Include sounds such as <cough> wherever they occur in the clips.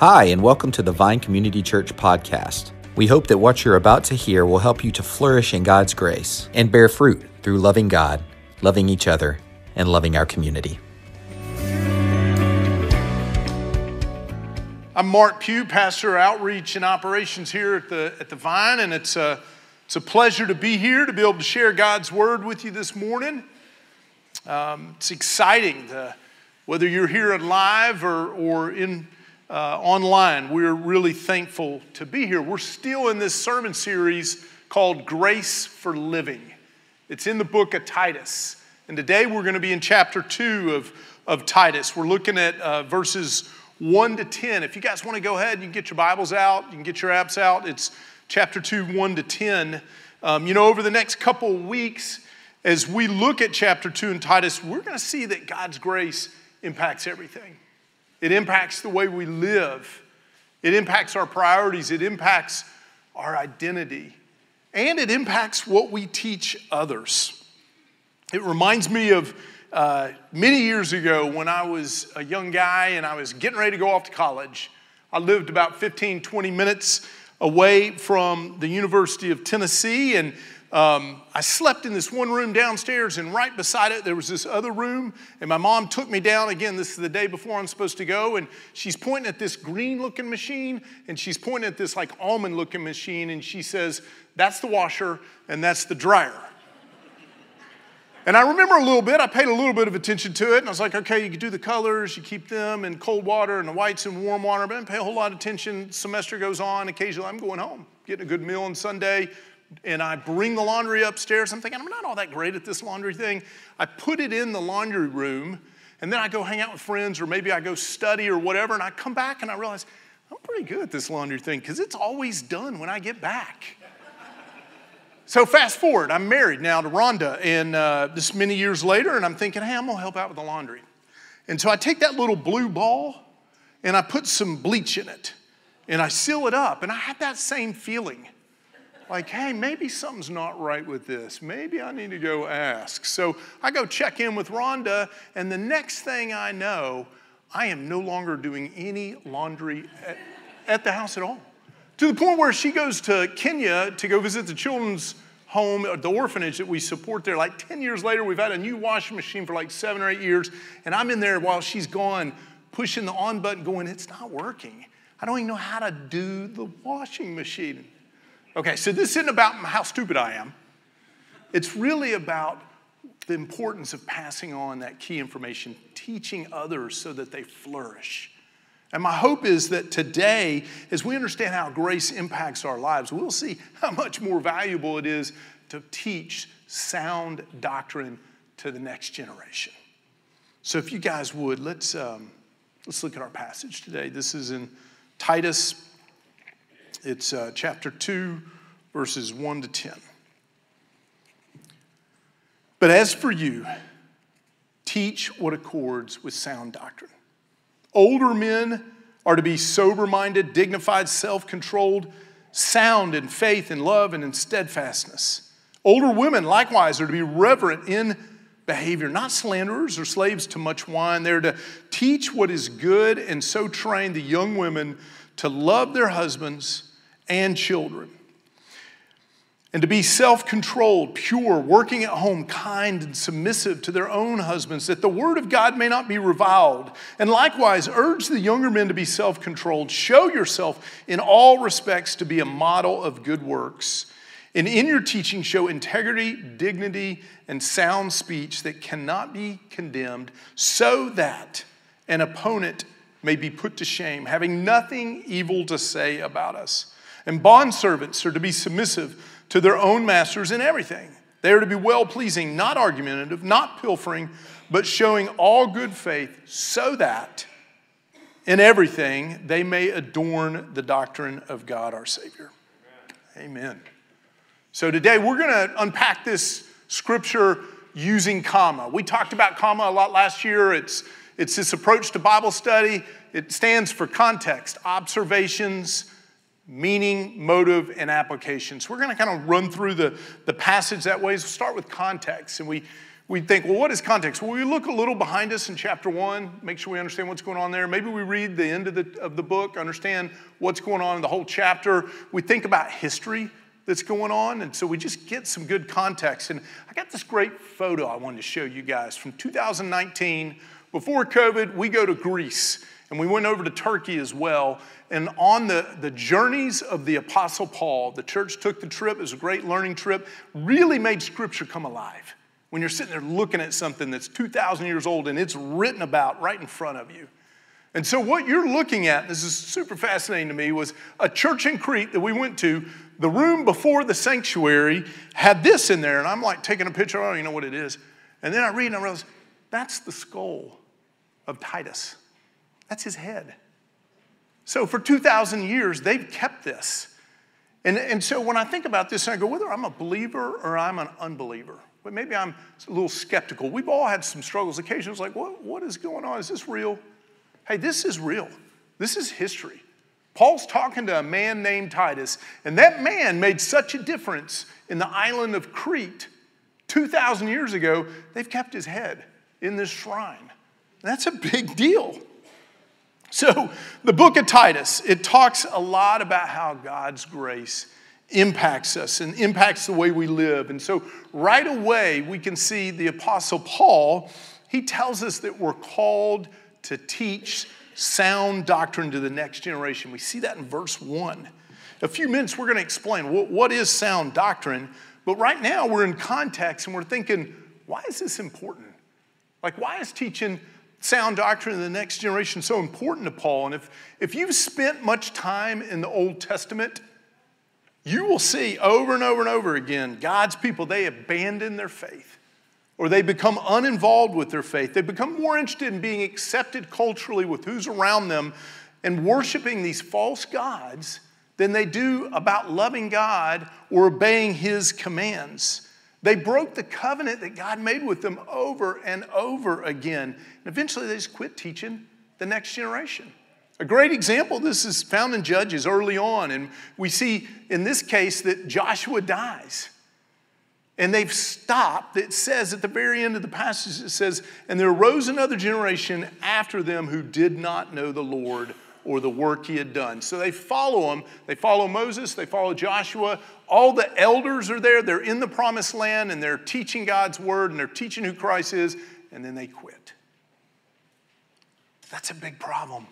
Hi, and welcome to the Vine Community Church podcast. We hope that what you're about to hear will help you to flourish in God's grace and bear fruit through loving God, loving each other, and loving our community. I'm Mark Pugh, pastor outreach and operations here at the, at the Vine, and it's a, it's a pleasure to be here to be able to share God's word with you this morning. Um, it's exciting, to, whether you're here live or, or in, uh, online. We're really thankful to be here. We're still in this sermon series called Grace for Living. It's in the book of Titus. And today we're going to be in chapter 2 of, of Titus. We're looking at uh, verses 1 to 10. If you guys want to go ahead, you can get your Bibles out, you can get your apps out. It's chapter 2, 1 to 10. Um, you know, over the next couple weeks, as we look at chapter 2 in Titus, we're going to see that God's grace impacts everything. It impacts the way we live, it impacts our priorities, it impacts our identity, and it impacts what we teach others. It reminds me of uh, many years ago when I was a young guy and I was getting ready to go off to college. I lived about 15, 20 minutes away from the University of Tennessee, and um, I slept in this one room downstairs, and right beside it, there was this other room. And my mom took me down again. This is the day before I'm supposed to go. And she's pointing at this green looking machine, and she's pointing at this like almond looking machine. And she says, That's the washer, and that's the dryer. And I remember a little bit, I paid a little bit of attention to it, and I was like, okay, you can do the colors, you keep them in cold water and the whites in warm water, but I didn't pay a whole lot of attention. Semester goes on, occasionally I'm going home, getting a good meal on Sunday, and I bring the laundry upstairs. I'm thinking, I'm not all that great at this laundry thing. I put it in the laundry room, and then I go hang out with friends, or maybe I go study or whatever, and I come back and I realize I'm pretty good at this laundry thing because it's always done when I get back. <laughs> So fast forward, I'm married now to Rhonda, and uh, this many years later, and I'm thinking, hey, I'm gonna help out with the laundry. And so I take that little blue ball and I put some bleach in it and I seal it up, and I had that same feeling. Like, hey, maybe something's not right with this. Maybe I need to go ask. So I go check in with Rhonda, and the next thing I know, I am no longer doing any laundry at, at the house at all. To the point where she goes to Kenya to go visit the children's home, uh, the orphanage that we support there. Like 10 years later, we've had a new washing machine for like seven or eight years, and I'm in there while she's gone, pushing the on button, going, It's not working. I don't even know how to do the washing machine. Okay, so this isn't about how stupid I am. It's really about the importance of passing on that key information, teaching others so that they flourish. And my hope is that today, as we understand how grace impacts our lives, we'll see how much more valuable it is to teach sound doctrine to the next generation. So, if you guys would, let's, um, let's look at our passage today. This is in Titus, it's uh, chapter 2, verses 1 to 10. But as for you, teach what accords with sound doctrine. Older men are to be sober minded, dignified, self controlled, sound in faith and love and in steadfastness. Older women, likewise, are to be reverent in behavior, not slanderers or slaves to much wine. They're to teach what is good and so train the young women to love their husbands and children and to be self controlled, pure, working at home, kind, and submissive to their own husbands, that the word of God may not be reviled. And likewise, urge the younger men to be self controlled. Show yourself in all respects to be a model of good works. And in your teaching, show integrity, dignity, and sound speech that cannot be condemned, so that an opponent may be put to shame, having nothing evil to say about us. And bondservants are to be submissive to their own masters in everything. They are to be well pleasing, not argumentative, not pilfering, but showing all good faith, so that in everything they may adorn the doctrine of God our Savior. Amen. Amen. So today we're going to unpack this scripture using comma. We talked about comma a lot last year. It's, it's this approach to Bible study. It stands for context, observations, meaning, motive, and application. So we're going to kind of run through the, the passage that way. So we'll start with context. And we, we think, well, what is context? Well, we look a little behind us in chapter one, make sure we understand what's going on there. Maybe we read the end of the, of the book, understand what's going on in the whole chapter. We think about history that's going on, and so we just get some good context. And I got this great photo I wanted to show you guys from 2019. Before COVID, we go to Greece, and we went over to Turkey as well. And on the, the journeys of the Apostle Paul, the church took the trip. It was a great learning trip, really made Scripture come alive when you're sitting there looking at something that's 2,000 years old and it's written about right in front of you. And so, what you're looking at, this is super fascinating to me, was a church in Crete that we went to. The room before the sanctuary had this in there, and I'm like taking a picture, I don't even know what it is. And then I read and I realize that's the skull of Titus, that's his head. So, for 2,000 years, they've kept this. And, and so, when I think about this, I go, whether I'm a believer or I'm an unbeliever, but maybe I'm a little skeptical. We've all had some struggles. Occasionally, like, what, what is going on? Is this real? Hey, this is real. This is history. Paul's talking to a man named Titus, and that man made such a difference in the island of Crete 2,000 years ago, they've kept his head in this shrine. That's a big deal. So, the book of Titus, it talks a lot about how God's grace impacts us and impacts the way we live. And so, right away, we can see the Apostle Paul, he tells us that we're called to teach sound doctrine to the next generation. We see that in verse 1. A few minutes, we're going to explain what, what is sound doctrine, but right now we're in context and we're thinking, why is this important? Like, why is teaching sound doctrine to the next generation so important to Paul? And if, if you've spent much time in the Old Testament, you will see over and over and over again God's people, they abandon their faith or they become uninvolved with their faith. They become more interested in being accepted culturally with who's around them and worshiping these false gods than they do about loving God or obeying His commands. They broke the covenant that God made with them over and over again. And eventually they just quit teaching the next generation. A great example, this is found in Judges early on, and we see in this case that Joshua dies. And they've stopped. It says at the very end of the passage, it says, And there arose another generation after them who did not know the Lord or the work he had done. So they follow him. They follow Moses, they follow Joshua. All the elders are there. They're in the promised land and they're teaching God's word and they're teaching who Christ is, and then they quit. That's a big problem.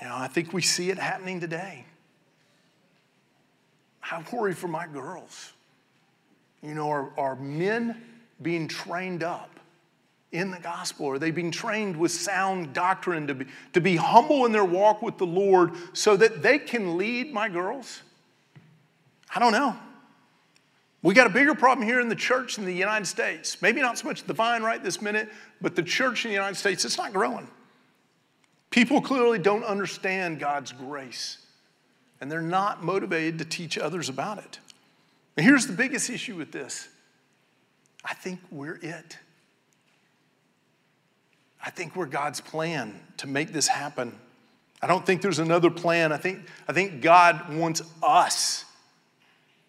You know, I think we see it happening today. I worry for my girls. You know, are, are men being trained up in the gospel? Are they being trained with sound doctrine to be, to be humble in their walk with the Lord so that they can lead my girls? I don't know. We got a bigger problem here in the church in the United States. Maybe not so much the vine right this minute, but the church in the United States, it's not growing. People clearly don't understand God's grace, and they're not motivated to teach others about it. And here's the biggest issue with this I think we're it. I think we're God's plan to make this happen. I don't think there's another plan. I think, I think God wants us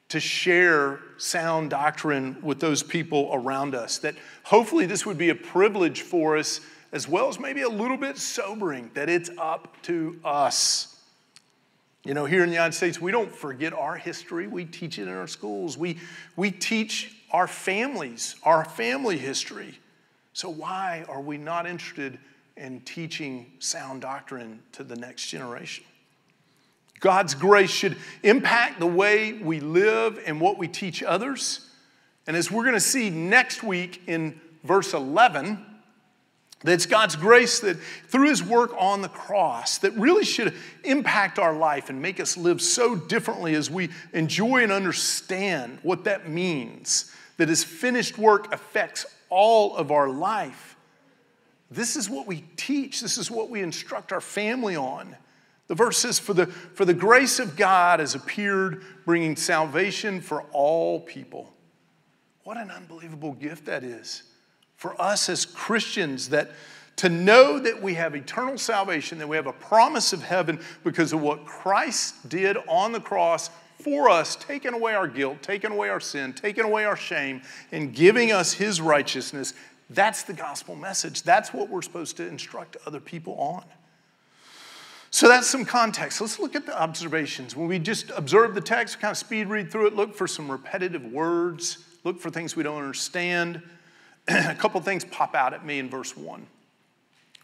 to share sound doctrine with those people around us. That hopefully this would be a privilege for us as well as maybe a little bit sobering that it's up to us. You know, here in the United States, we don't forget our history. We teach it in our schools. We, we teach our families, our family history. So, why are we not interested in teaching sound doctrine to the next generation? God's grace should impact the way we live and what we teach others. And as we're going to see next week in verse 11, that it's God's grace that through his work on the cross that really should impact our life and make us live so differently as we enjoy and understand what that means. That his finished work affects all of our life. This is what we teach, this is what we instruct our family on. The verse says, For the, for the grace of God has appeared, bringing salvation for all people. What an unbelievable gift that is for us as Christians that to know that we have eternal salvation, that we have a promise of heaven because of what Christ did on the cross for us, taking away our guilt, taking away our sin, taking away our shame, and giving us his righteousness. That's the gospel message. That's what we're supposed to instruct other people on. So that's some context. Let's look at the observations. When we just observe the text, kind of speed read through it, look for some repetitive words, look for things we don't understand. <clears throat> a couple things pop out at me in verse 1.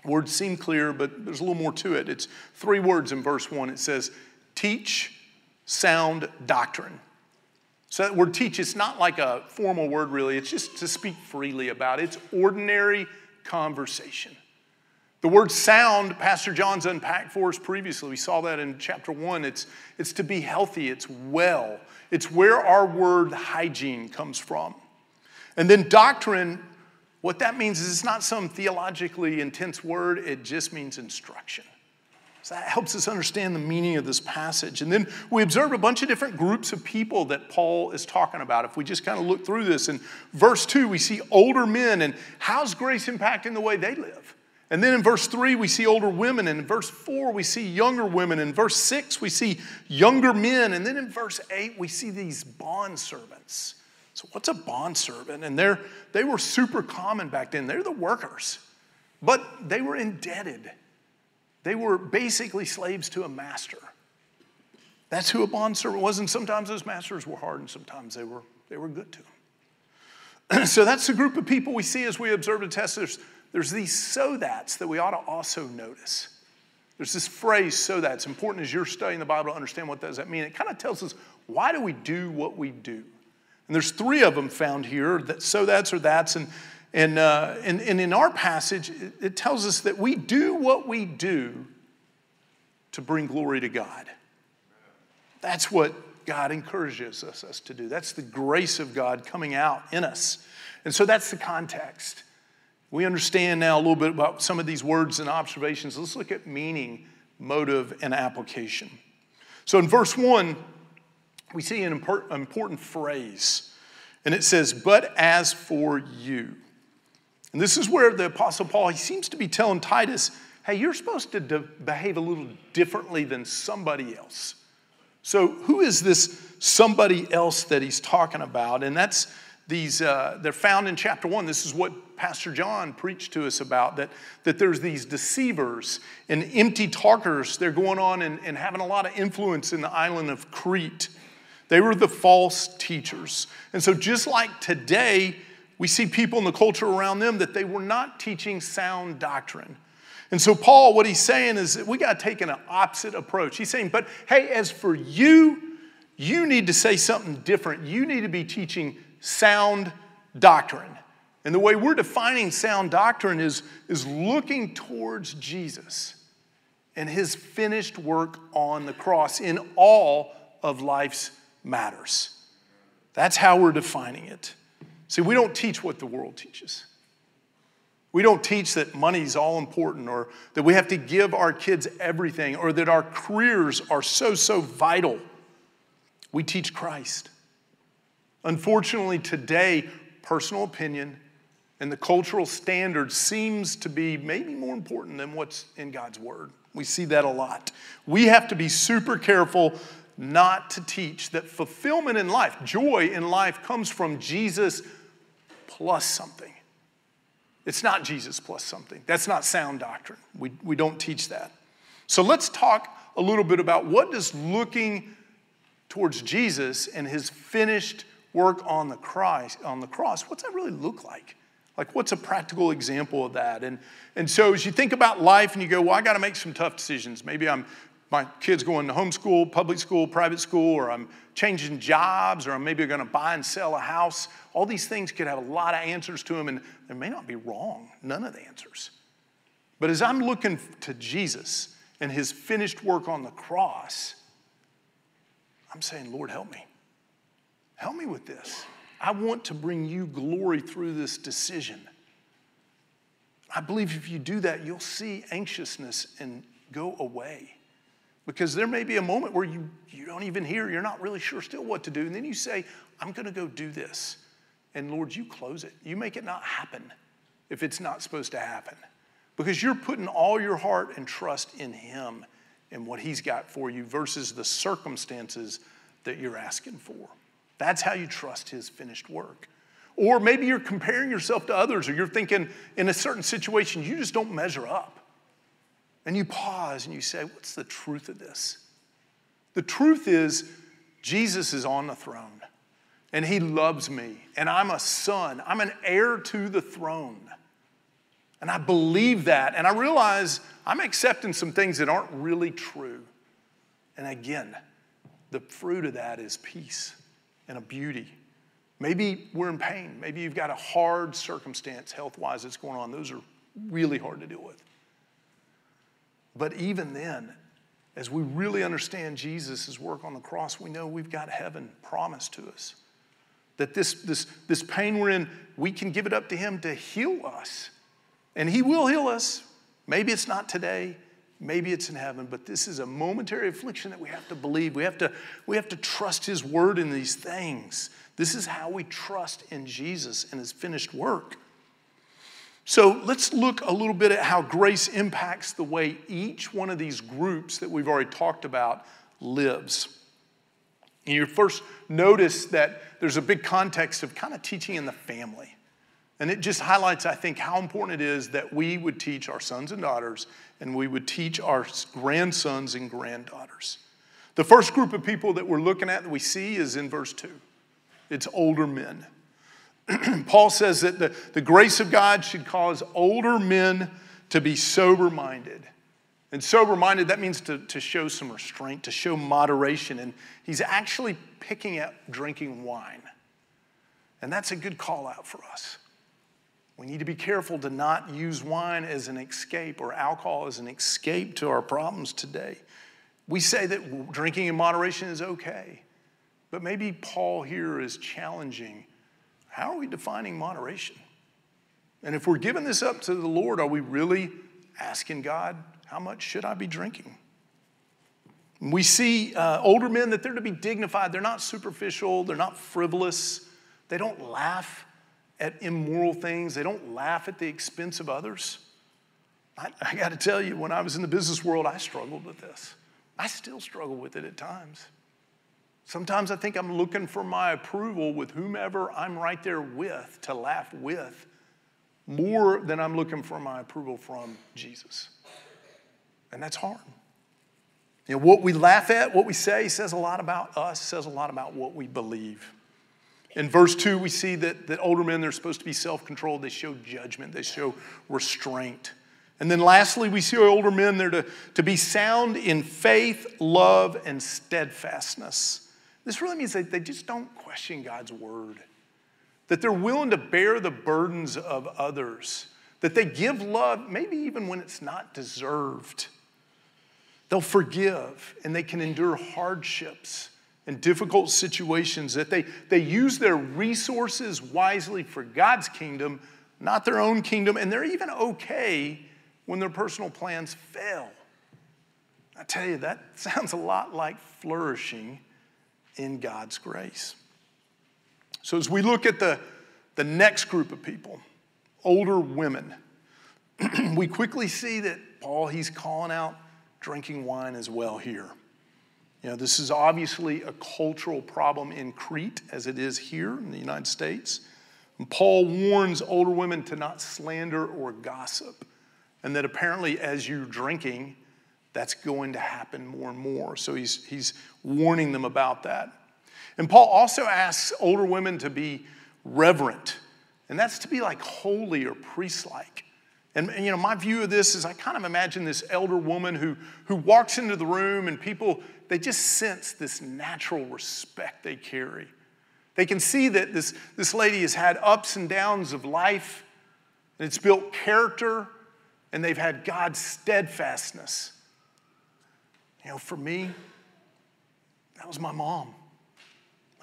Words seem clear, but there's a little more to it. It's three words in verse 1. It says, teach sound doctrine. So that word teach, it's not like a formal word really, it's just to speak freely about. It's ordinary conversation. The word sound, Pastor John's unpacked for us previously. We saw that in chapter one. It's, it's to be healthy, it's well. It's where our word hygiene comes from. And then doctrine, what that means is it's not some theologically intense word, it just means instruction. So that helps us understand the meaning of this passage. And then we observe a bunch of different groups of people that Paul is talking about. If we just kind of look through this, in verse 2, we see older men and how's grace impacting the way they live? And then in verse 3, we see older women. And in verse 4, we see younger women. In verse 6, we see younger men. And then in verse 8, we see these bond servants. So, what's a bond servant? And they're, they were super common back then. They're the workers, but they were indebted. They were basically slaves to a master. That's who a bond servant was. And sometimes those masters were hard, and sometimes they were, they were good to them. <clears throat> so, that's the group of people we see as we observe the test. There's there's these so that's that we ought to also notice. There's this phrase, so that's important as you're studying the Bible to understand what does that mean. It kind of tells us why do we do what we do? And there's three of them found here that so that's or that's. And, and, uh, and, and in our passage, it, tells us that we do what we do to bring glory to God. That's what God encourages us, us to do. That's the grace of God coming out in us. And so that's the context. We understand now a little bit about some of these words and observations. Let's look at meaning, motive, and application. So in verse 1, we see an important phrase, and it says, But as for you. And this is where the Apostle Paul, he seems to be telling Titus, hey, you're supposed to de- behave a little differently than somebody else. So, who is this somebody else that he's talking about? And that's these, uh, they're found in chapter one. This is what Pastor John preached to us about that, that there's these deceivers and empty talkers. They're going on and, and having a lot of influence in the island of Crete. They were the false teachers. And so, just like today, we see people in the culture around them that they were not teaching sound doctrine. And so, Paul, what he's saying is that we got to take an opposite approach. He's saying, but hey, as for you, you need to say something different. You need to be teaching sound doctrine. And the way we're defining sound doctrine is, is looking towards Jesus and his finished work on the cross in all of life's matters. That's how we're defining it. See, we don't teach what the world teaches. We don't teach that money's all important or that we have to give our kids everything or that our careers are so, so vital. We teach Christ. Unfortunately, today, personal opinion and the cultural standard seems to be maybe more important than what's in God's word. We see that a lot. We have to be super careful not to teach that fulfillment in life, joy in life, comes from Jesus plus something. It's not Jesus plus something. That's not sound doctrine. We, we don't teach that. So let's talk a little bit about what does looking towards Jesus and his finished work on the cross, on the cross, what's that really look like? Like, what's a practical example of that? And, and so, as you think about life and you go, well, I got to make some tough decisions. Maybe I'm, my kid's going to homeschool, public school, private school, or I'm changing jobs, or I'm maybe going to buy and sell a house. All these things could have a lot of answers to them, and they may not be wrong, none of the answers. But as I'm looking to Jesus and his finished work on the cross, I'm saying, Lord, help me. Help me with this. I want to bring you glory through this decision. I believe if you do that, you'll see anxiousness and go away. Because there may be a moment where you, you don't even hear, you're not really sure still what to do. And then you say, I'm going to go do this. And Lord, you close it. You make it not happen if it's not supposed to happen. Because you're putting all your heart and trust in Him and what He's got for you versus the circumstances that you're asking for. That's how you trust His finished work. Or maybe you're comparing yourself to others, or you're thinking in a certain situation you just don't measure up. And you pause and you say, What's the truth of this? The truth is, Jesus is on the throne, and He loves me, and I'm a son, I'm an heir to the throne. And I believe that, and I realize I'm accepting some things that aren't really true. And again, the fruit of that is peace and a beauty. Maybe we're in pain. Maybe you've got a hard circumstance health wise that's going on. Those are really hard to deal with. But even then, as we really understand Jesus' work on the cross, we know we've got heaven promised to us. That this, this, this pain we're in, we can give it up to Him to heal us. And He will heal us. Maybe it's not today, maybe it's in heaven, but this is a momentary affliction that we have to believe. We have to, we have to trust His word in these things. This is how we trust in Jesus and His finished work. So let's look a little bit at how grace impacts the way each one of these groups that we've already talked about lives. And you first notice that there's a big context of kind of teaching in the family. And it just highlights, I think, how important it is that we would teach our sons and daughters and we would teach our grandsons and granddaughters. The first group of people that we're looking at that we see is in verse 2 it's older men. <clears throat> Paul says that the, the grace of God should cause older men to be sober minded. And sober minded, that means to, to show some restraint, to show moderation. And he's actually picking up drinking wine. And that's a good call out for us. We need to be careful to not use wine as an escape or alcohol as an escape to our problems today. We say that drinking in moderation is okay, but maybe Paul here is challenging how are we defining moderation? And if we're giving this up to the Lord, are we really asking God, how much should I be drinking? We see uh, older men that they're to be dignified. They're not superficial, they're not frivolous, they don't laugh at immoral things, they don't laugh at the expense of others. I, I got to tell you, when I was in the business world, I struggled with this. I still struggle with it at times. Sometimes I think I'm looking for my approval with whomever I'm right there with to laugh with more than I'm looking for my approval from Jesus. And that's hard. You know, what we laugh at, what we say, says a lot about us, says a lot about what we believe. In verse 2, we see that, that older men, they're supposed to be self controlled. They show judgment, they show restraint. And then lastly, we see older men, they're to, to be sound in faith, love, and steadfastness. This really means that they just don't question God's word, that they're willing to bear the burdens of others, that they give love, maybe even when it's not deserved. They'll forgive and they can endure hardships and difficult situations, that they, they use their resources wisely for God's kingdom, not their own kingdom, and they're even okay when their personal plans fail. I tell you, that <laughs> sounds a lot like flourishing in God's grace. So, as we look at the, the next group of people, older women, <clears throat> we quickly see that Paul, he's calling out drinking wine as well here. You know, this is obviously a cultural problem in Crete as it is here in the United States. And Paul warns older women to not slander or gossip, and that apparently, as you're drinking, that's going to happen more and more. So he's, he's warning them about that. And Paul also asks older women to be reverent, and that's to be like holy or priest like. And, and, you know, my view of this is I kind of imagine this elder woman who, who walks into the room and people, they just sense this natural respect they carry. They can see that this, this lady has had ups and downs of life, and it's built character, and they've had God's steadfastness. You know, for me, that was my mom.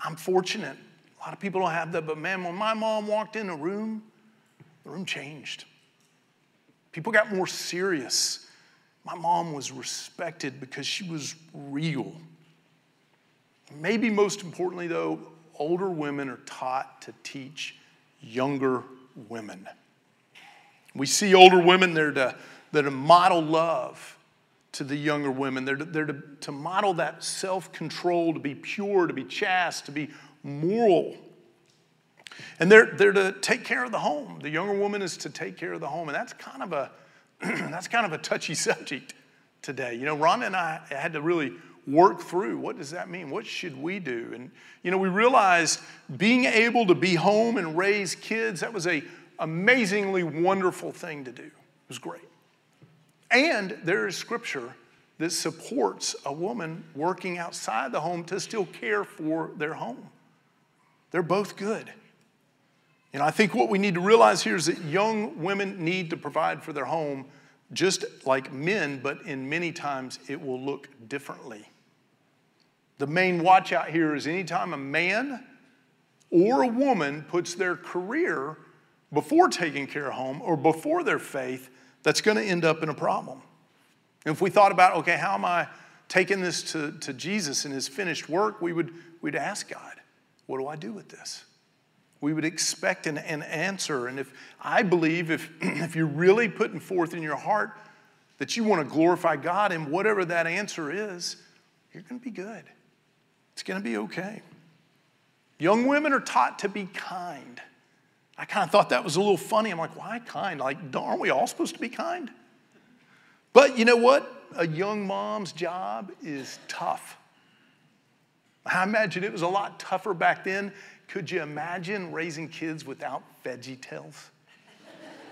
I'm fortunate. A lot of people don't have that, but man, when my mom walked in a room, the room changed. People got more serious. My mom was respected because she was real. Maybe most importantly, though, older women are taught to teach younger women. We see older women there to, that model love, to the younger women. They're to, they're to, to model that self control, to be pure, to be chaste, to be moral. And they're, they're to take care of the home. The younger woman is to take care of the home. And that's kind of a, <clears throat> that's kind of a touchy <laughs> subject today. You know, Rhonda and I had to really work through what does that mean? What should we do? And, you know, we realized being able to be home and raise kids, that was a amazingly wonderful thing to do. It was great. And there is scripture that supports a woman working outside the home to still care for their home. They're both good. And I think what we need to realize here is that young women need to provide for their home just like men, but in many times it will look differently. The main watch out here is anytime a man or a woman puts their career before taking care of home or before their faith, that's going to end up in a problem. And if we thought about, okay, how am I taking this to, to Jesus and his finished work, we would we'd ask God, what do I do with this? We would expect an, an answer. And if I believe if, <clears throat> if you're really putting forth in your heart that you want to glorify God and whatever that answer is, you're going to be good. It's going to be okay. Young women are taught to be kind. I kind of thought that was a little funny. I'm like, why kind? Like, aren't we all supposed to be kind? But you know what? A young mom's job is tough. I imagine it was a lot tougher back then. Could you imagine raising kids without VeggieTales?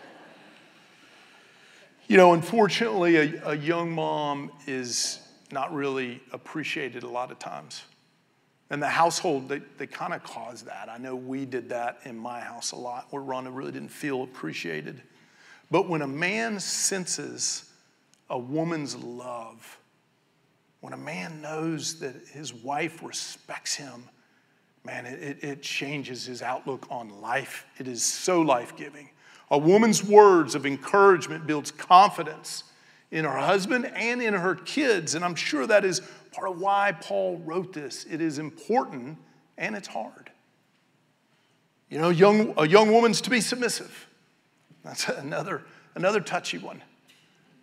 <laughs> you know, unfortunately, a, a young mom is not really appreciated a lot of times. And the household, they, they kind of caused that. I know we did that in my house a lot where Rhonda really didn't feel appreciated. But when a man senses a woman's love, when a man knows that his wife respects him, man, it, it changes his outlook on life. It is so life giving. A woman's words of encouragement builds confidence in her husband and in her kids. And I'm sure that is part of why Paul wrote this. It is important and it's hard. You know, young, a young woman's to be submissive. That's another, another touchy one.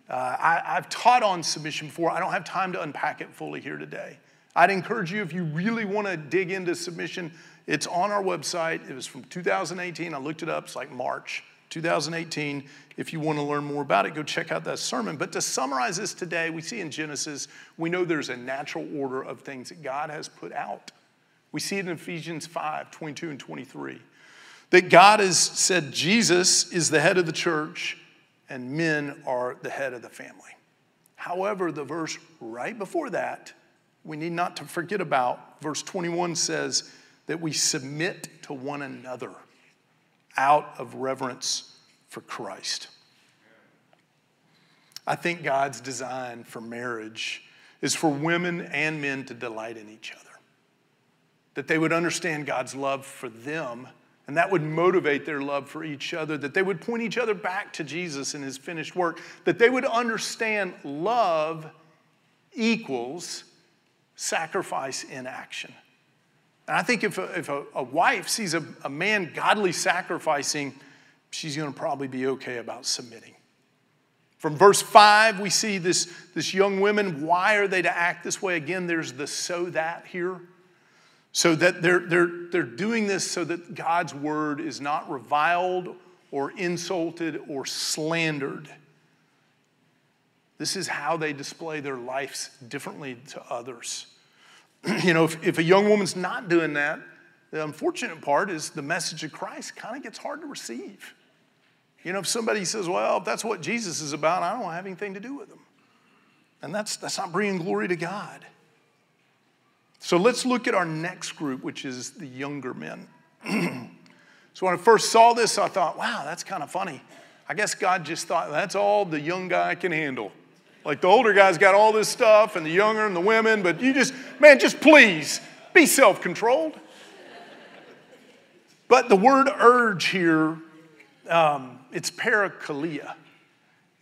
Uh, I, I've taught on submission before. I don't have time to unpack it fully here today. I'd encourage you, if you really want to dig into submission, it's on our website. It was from 2018. I looked it up, it's like March. 2018. If you want to learn more about it, go check out that sermon. But to summarize this today, we see in Genesis, we know there's a natural order of things that God has put out. We see it in Ephesians 5 22 and 23. That God has said Jesus is the head of the church and men are the head of the family. However, the verse right before that, we need not to forget about, verse 21 says that we submit to one another out of reverence for Christ. I think God's design for marriage is for women and men to delight in each other. That they would understand God's love for them, and that would motivate their love for each other. That they would point each other back to Jesus and his finished work. That they would understand love equals sacrifice in action. And I think if a, if a, a wife sees a, a man godly sacrificing, she's going to probably be okay about submitting. From verse 5, we see this, this young women. Why are they to act this way? Again, there's the so that here. So that they're, they're, they're doing this so that God's word is not reviled or insulted or slandered. This is how they display their lives differently to others. <clears throat> you know, if, if a young woman's not doing that, the unfortunate part is the message of Christ kind of gets hard to receive. You know, if somebody says, well, if that's what Jesus is about, I don't have anything to do with them. And that's, that's not bringing glory to God. So let's look at our next group, which is the younger men. <clears throat> so when I first saw this, I thought, wow, that's kind of funny. I guess God just thought that's all the young guy can handle. Like the older guys got all this stuff and the younger and the women, but you just, man, just please be self controlled. But the word urge here, um, it's parakaleo,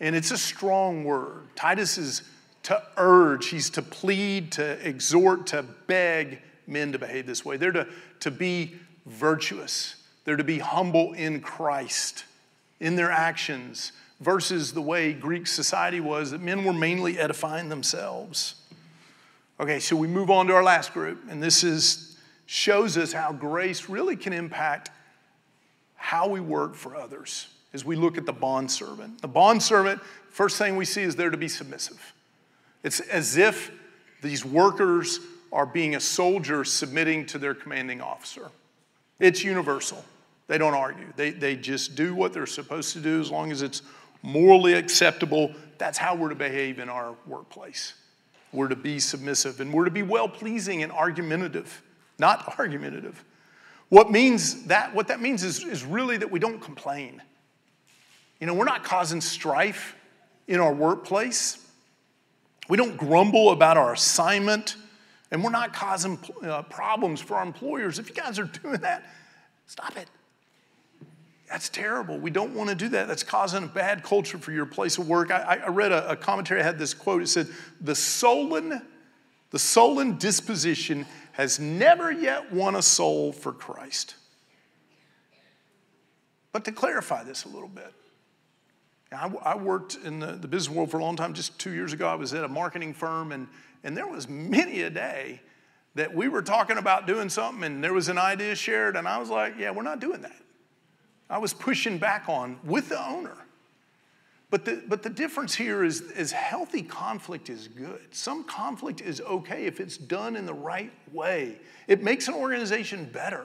and it's a strong word. Titus is to urge, he's to plead, to exhort, to beg men to behave this way. They're to, to be virtuous, they're to be humble in Christ. in their actions versus the way Greek society was, that men were mainly edifying themselves. Okay, so we move on to our last group, and this is shows us how grace really can impact how we work for others as we look at the bond servant. The bond servant, first thing we see is there to be submissive. It's as if these workers are being a soldier submitting to their commanding officer. It's universal. They don't argue. They, they just do what they're supposed to do as long as it's morally acceptable. That's how we're to behave in our workplace. We're to be submissive and we're to be well pleasing and argumentative, not argumentative. What means that, what that means is, is really that we don't complain. You know, we're not causing strife in our workplace. We don't grumble about our assignment, and we're not causing uh, problems for our employers. If you guys are doing that, stop it. That's terrible. We don't want to do that. That's causing a bad culture for your place of work. I, I read a, a, commentary, I had this quote. It said, The sullen, the sullen disposition has never yet won a soul for Christ. But to clarify this a little bit, I, I worked in the, the business world for a long time. Just two years ago, I was at a marketing firm, and, and there was many a day that we were talking about doing something, and there was an idea shared, and I was like, Yeah, we're not doing that. I was pushing back on with the owner. But the, but the difference here is, is healthy conflict is good. Some conflict is okay if it's done in the right way. It makes an organization better.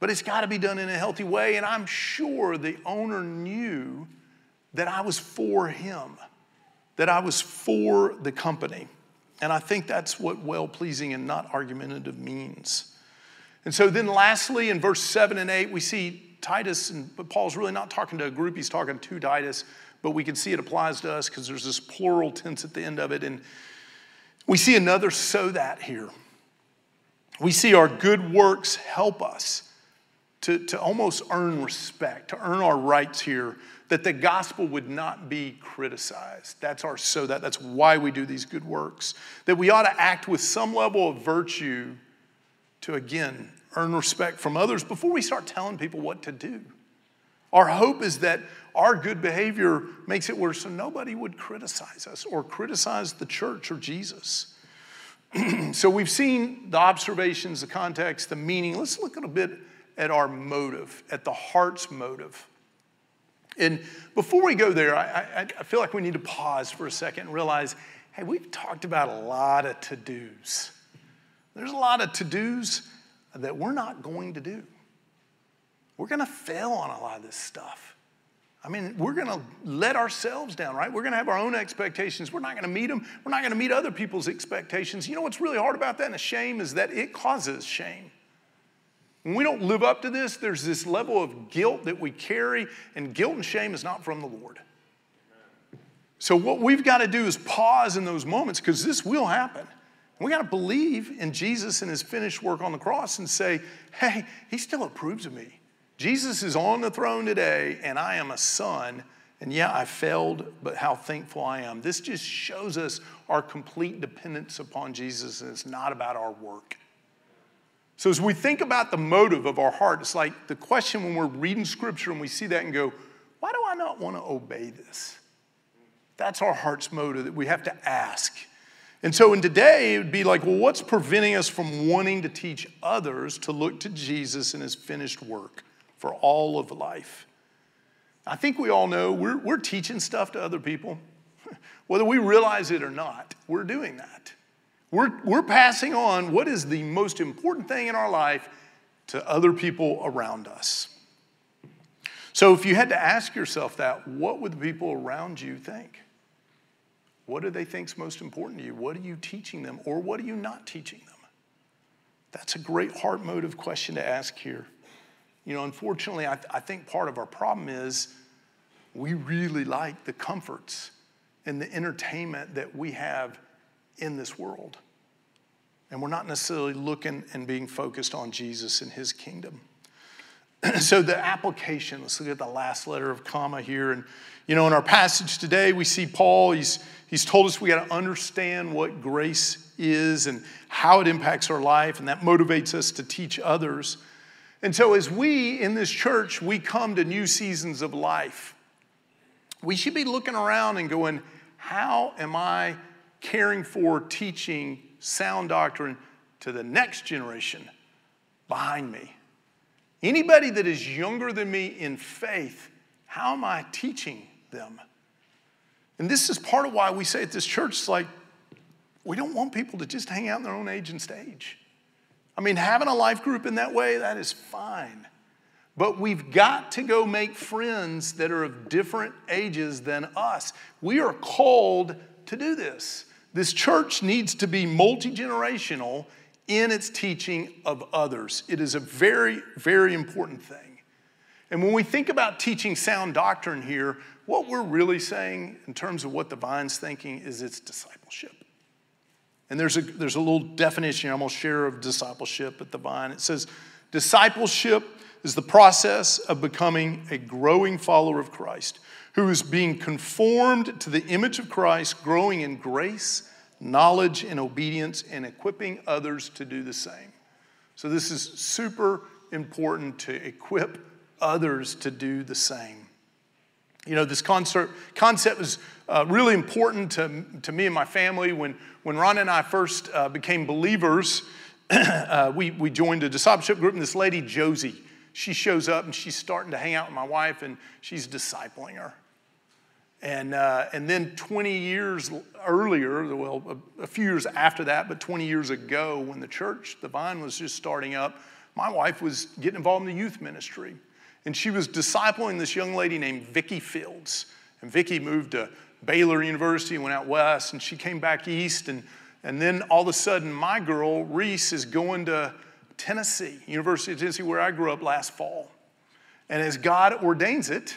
But it's got to be done in a healthy way. And I'm sure the owner knew that I was for him, that I was for the company. And I think that's what well pleasing and not argumentative means. And so then, lastly, in verse 7 and 8, we see Titus, and Paul's really not talking to a group, he's talking to Titus, but we can see it applies to us because there's this plural tense at the end of it. And we see another so that here. We see our good works help us to, to almost earn respect, to earn our rights here, that the gospel would not be criticized. That's our so that. That's why we do these good works. That we ought to act with some level of virtue to again earn respect from others before we start telling people what to do. Our hope is that our good behavior makes it where so nobody would criticize us or criticize the church or Jesus. <clears throat> so we've seen the observations, the context, the meaning. Let's look a bit at our motive, at the heart's motive. And before we go there, I, I, I feel like we need to pause for a second and realize hey, we've talked about a lot of to dos. There's a lot of to dos that we're not going to do. We're going to fail on a lot of this stuff. I mean, we're going to let ourselves down, right? We're going to have our own expectations. We're not going to meet them. We're not going to meet other people's expectations. You know what's really hard about that and a shame is that it causes shame. When we don't live up to this, there's this level of guilt that we carry, and guilt and shame is not from the Lord. So, what we've got to do is pause in those moments because this will happen. We got to believe in Jesus and his finished work on the cross and say, hey, he still approves of me. Jesus is on the throne today, and I am a son. And yeah, I failed, but how thankful I am. This just shows us our complete dependence upon Jesus, and it's not about our work. So, as we think about the motive of our heart, it's like the question when we're reading scripture and we see that and go, why do I not want to obey this? That's our heart's motive that we have to ask. And so in today, it would be like, well, what's preventing us from wanting to teach others to look to Jesus and his finished work for all of life? I think we all know we're, we're teaching stuff to other people. <laughs> Whether we realize it or not, we're doing that. We're, we're passing on what is the most important thing in our life to other people around us. So if you had to ask yourself that, what would the people around you think? What do they think is most important to you? What are you teaching them, or what are you not teaching them? That's a great heart motive question to ask here. You know, unfortunately, I, th- I think part of our problem is we really like the comforts and the entertainment that we have in this world. And we're not necessarily looking and being focused on Jesus and his kingdom. <clears throat> so, the application, let's look at the last letter of comma here. And, you know, in our passage today, we see Paul, he's He's told us we got to understand what grace is and how it impacts our life, and that motivates us to teach others. And so, as we in this church, we come to new seasons of life, we should be looking around and going, How am I caring for teaching sound doctrine to the next generation behind me? Anybody that is younger than me in faith, how am I teaching them? And this is part of why we say at this church, like, we don't want people to just hang out in their own age and stage. I mean, having a life group in that way, that is fine. But we've got to go make friends that are of different ages than us. We are called to do this. This church needs to be multi generational in its teaching of others. It is a very, very important thing. And when we think about teaching sound doctrine here, what we're really saying in terms of what the vine's thinking is it's discipleship. And there's a, there's a little definition I'm going to share of discipleship at the Vine. It says, discipleship is the process of becoming a growing follower of Christ who is being conformed to the image of Christ, growing in grace, knowledge, and obedience, and equipping others to do the same. So, this is super important to equip others to do the same. You know, this concept, concept was uh, really important to, to me and my family when, when Ron and I first uh, became believers. <clears throat> uh, we, we joined a discipleship group, and this lady, Josie, she shows up and she's starting to hang out with my wife, and she's discipling her. And, uh, and then 20 years earlier, well, a, a, few years after that, but 20 years ago, when the church, the Vine, was just starting up, my wife was getting involved in the youth ministry. And she was discipling this young lady named Vicki Fields. And Vicki moved to Baylor University and went out west, and she came back east. And, and then all of a sudden, my girl, Reese, is going to Tennessee, University of Tennessee, where I grew up last fall. And as God ordains it,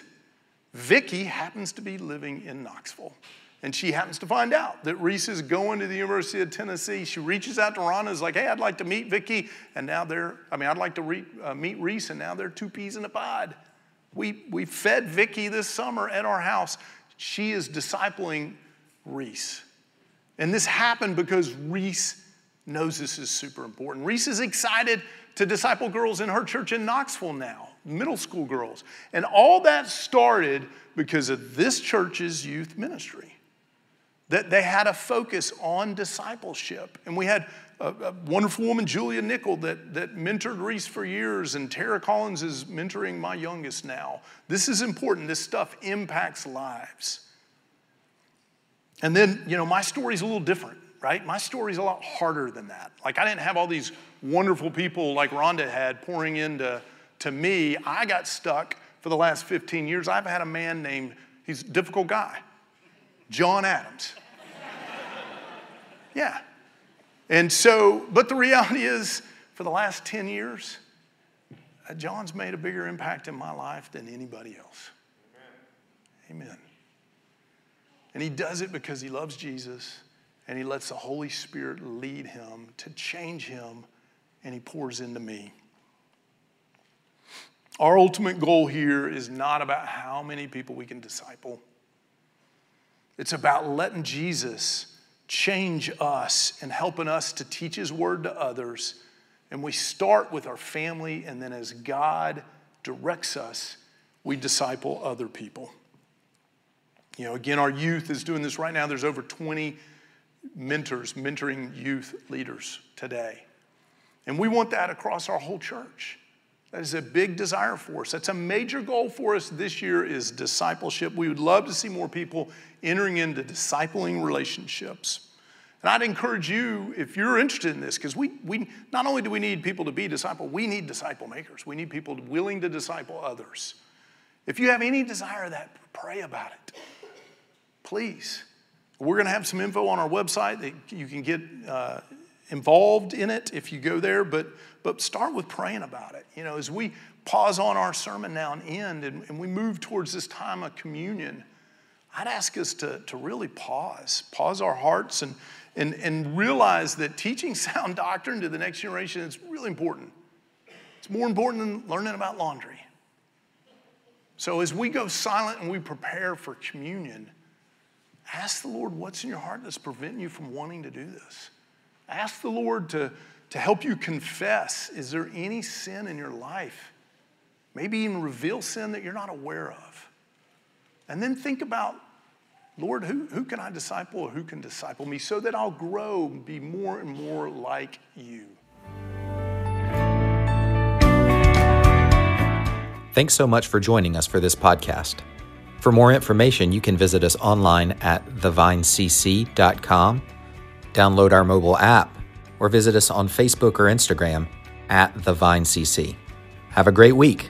Vicki happens to be living in Knoxville. And she happens to find out that Reese is going to the University of Tennessee. She reaches out to Ron and is like, hey, I'd like to meet Vicki. And now they're, I mean, I'd like to re, uh, meet Reese, and now they're two peas in a pod. We, we fed Vicki this summer at our house. She is discipling Reese. And this happened because Reese knows this is super important. Reese is excited to disciple girls in her church in Knoxville now, middle school girls. And all that started because of this church's youth ministry. That they had a focus on discipleship. And we had a, a wonderful woman, Julia Nickel, that, that mentored Reese for years, and Tara Collins is mentoring my youngest now. This is important. This stuff impacts lives. And then, you know, my story's a little different right? My story's a lot harder than that. Like, I didn't have all these wonderful people like Rhonda had pouring into to me. I got stuck for the last 15 years. I've had a man named, he's a difficult guy, John Adams. Yeah. And so, but the reality is, for the last 10 years, uh, John's made a bigger impact in my life than anybody else. Amen. Amen. And he does it because he loves Jesus and he lets the Holy Spirit lead him to change him, and he pours into me. Our ultimate goal here is not about how many people we can disciple. It's about letting Jesus change us and helping us to teach his word to others. And we start with our family, and then as God directs us, we disciple other people. You know, again, our youth is doing this right now. There's over 20 mentors, mentoring youth leaders today. And we want that across our whole church. That is a big desire for us. That's a major goal for us this year is discipleship. We would love to see more people entering into discipling relationships. And I'd encourage you, if you're interested in this, because we, we not only do we need people to be disciple, we need disciple makers. We need people willing to disciple others. If you have any desire of that, pray about it. Please. We're going to have some info on our website that you can get uh, involved in it if you go there, but, but start with praying about it. You know, as we pause on our sermon now and end and, and we move towards this time of communion, I'd ask us to, to really pause, pause our hearts and, and, and realize that teaching <laughs> sound doctrine to the next generation is really important. It's more important than learning about laundry. So as we go silent and we prepare for communion, Ask the Lord what's in your heart that's preventing you from wanting to do this. Ask the Lord to, to help you confess is there any sin in your life? Maybe even reveal sin that you're not aware of. And then think about, Lord, who, who can I disciple or who can disciple me so that I'll grow and be more and more like you? Thanks so much for joining us for this podcast. For more information, you can visit us online at thevinecc.com, download our mobile app, or visit us on Facebook or Instagram at thevinecc. Have a great week.